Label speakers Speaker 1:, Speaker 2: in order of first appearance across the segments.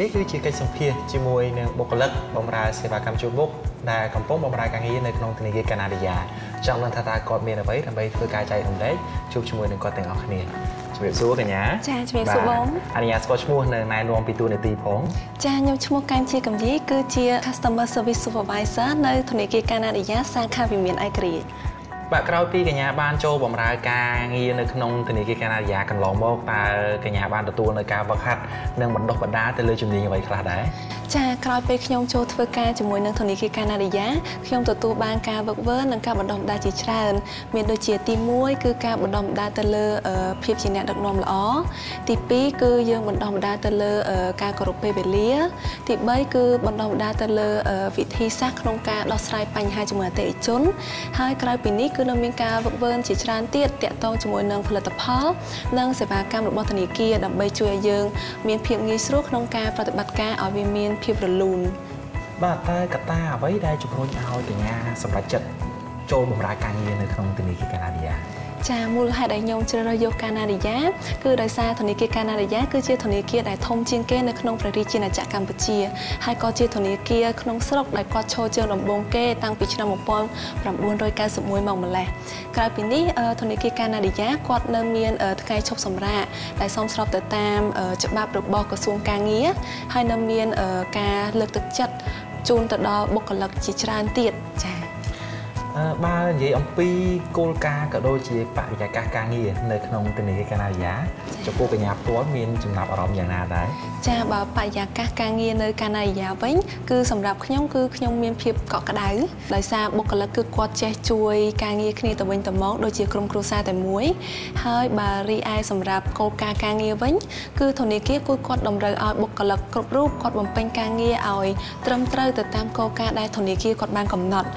Speaker 1: នេះគឺជាកិច្ចសម្ភាសជាមួយនឹងបុគ្គលិកបម្រើសេវាកម្មជួលមុខដែលកំពុងបម្រើការងារនៅក្នុងធនាគារកាណាឌីយ៉ាចង់ដឹងថាតើគាត់មានអ្វីដើម្បីធ្វើការចែករំលែកជួបជាមួយនឹងគាត់ទាំងអស់គ្នាជំរាបសួរកញ្ញា
Speaker 2: ចាជំរាបសួរបង
Speaker 1: អនុញ្ញាតស្គាល់ឈ្មោះនៅណែនាំពីទូនាទីផង
Speaker 2: ចាខ្ញុំឈ្មោះកែមជាកំយាយគឺជា Customer Service Supervisor នៅធនាគារកាណាឌីយ៉ាសាខាវិមានឯករាជ្យ
Speaker 1: បាទក្រោយពីកញ្ញាបានចូលបម្រើការងារនៅក្នុងធនាគារកាណាឌីយ៉ាកន្លងមកតើកញ្ញាបានទទួលនៅការវឹកហាត់និងបណ្ដុះបណ្ដាលទៅលើជំនាញអ្វីខ្លះដែរ
Speaker 2: ចាក្រោយពេលខ្ញុំចូលធ្វើការជាមួយនឹងធនាគារកាណាឌីយ៉ាខ្ញុំទទួលបានការវឹកវើនិងការបណ្ដុះបណ្ដាលជាច្រើនមានដូចជាទី1គឺការបណ្ដុះបណ្ដាលទៅលើអឺភាពជាអ្នកដឹកនាំល្អទី2គឺយើងបណ្ដុះបណ្ដាលទៅលើអឺការគោរពពេលវេលា ទី3គឺបណ្ដុះបណ្ដាលទៅលើអឺវិធីសាស្ត្រក្នុងការដោះស្រាយបញ្ហាជាមួយអតិថិជនហើយក្រៅពីនេះគឺនៅមានការវឹកវើជាច្រើនទៀតតាក់ទងជាមួយនឹងផលិតផល និងសេវាកម្មរបស់ធនាគារដើម្បីជួយឲ្យយើង មានភាពងាយស្រួលក្នុងការប្រតិបត្តិការឲ្យវាមានភាពរលូន
Speaker 1: បាទតើកត្តាអ្វីដែលជំរុញឲ្យកញ្ញាសម្រេចចិត្តចូលបម្រើការងារនៅក្នុងធនាគារកាណាឌីយ៉ា
Speaker 2: ចាមូលហេតុដែលខ្ញុំជ្រើសរើសយកកាណាឌីយ៉ាគឺដោយសារធនាគារកាណាឌីយ៉ាគឺជាធនាគារដែលធំជាងគេនៅក្នុងព្រះរាជាណាចក្រកម្ពុជាហើយក៏ជាធនាគារក្នុងស្រុកដែលគាត់ឈរជើងដំបូងគេតាំងពីឆ្នាំ1991មកម្លេះក្រៅពីនេះអឺធនាគារកាណាឌីយ៉ាគាត់នៅមានអឺថ្ងៃឈប់សម្រាកដែលសមស្របទៅតាមអឺច្បាប់របស់ក្រសួងកាងារហើយនៅមានអឺការលើកទឹកចិត្តជូនទៅដល់បុគ្គលិកជាច្រើនទៀតចា៎
Speaker 1: អឺ បើនិយាយអំពីគោលការណ៍ក៏ដូចជាបរិយាកាសការងារនៅក្នុងធនាគារកាណាឌីយ៉ាចំពោះកញ្ញាផ្ទាល់មានចំណាប់អារម្មណ៍យ៉ាងណាដែរ
Speaker 2: ចាបើបរិយាកាសការងារនៅកាណាឌីយ៉ាវិញគឺសម្រាប់ខ្ញុំគឺខ្ញុំមានភាពកក់ក្ដៅដោយសារបុគ្គលិកគឺគាត់ចេះជួយការងារគ្នាទៅវិញទៅមកដូចជាក្រុមគ្រួសារតែមួយ ហើយបើរីឯសម្រាប់គោលការណ៍ការងារវិញគឺធនាគារគឺគាត់តម្រូវឲ្យបុគ្គលិកគ្រប់រូបគាត់បំពេញការងារឲ្យត្រឹមត្រូវទៅតាមគោលការណ៍ដែលធនាគារគាត់បានកំណត់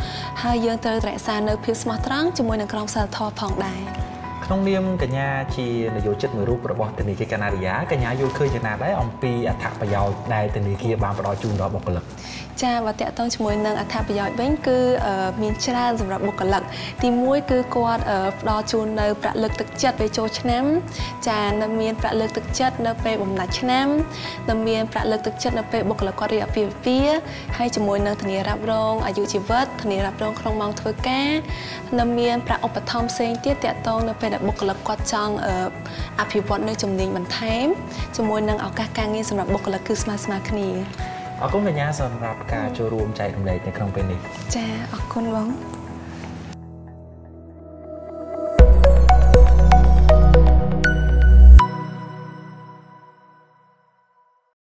Speaker 2: ហើយយើងត្រូវរក្សានៅភាពស្មោះត្រង់ជាមួយនឹងក្រមសីលធម៌ផងដែរ
Speaker 1: ក្នុងនាមកញ្ញាជានយោជិតមួយរូបរបស់ធនាគារកាណាឌីយ៉ាកញ្ញាយល់ឃើញយ៉ាងណាដែរអំពីអត្ថប្រយោជន៍ដែលធនាគារបានផ្ដល់ជូនដល់បុគ្គលិក
Speaker 2: ចាបើតកតងជាមួយនឹងអត្ថប្រយោជន៍វិញគឺអឺមានច្រើនសម្រាប់បុគ្គលិកទី1គឺគាត់អឺផ្ដល់ជូននៅប្រាក់លើកទឹកចិត្តពេលចូលឆ្នាំចានៅមានប្រាក់លើកទឹកចិត្តនៅពេលបំណាច់ឆ្នាំនៅមានប្រាក់លើកទឹកចិត្តនៅពេលបុគ្គលិកគាត់រៀបអាពាហ៍ពិពាហ៍ហើយជាមួយនឹងធានារ៉ាប់រងអាយុជីវិតធានារ៉ាប់រងក្នុងម៉ោងធ្វើការនៅមានប្រាក់ឧបត្ថម្ភផ្សេងទៀតតកតងនៅពេលដែលបុគ្គលិកគាត់ចង់អឺអភិវឌ្ឍនៅជំនាញបន្ថែមជាមួយនឹងឱកាសការងារសម្រាប់បុគ្គលិកគឺស្មើស្មើគ្នា
Speaker 1: អរគុណកញ្ញាសម្រាប់ការចូលរួមចែករំលែកនៅក្នុងពេលនេះ
Speaker 2: ចាអរគុណបង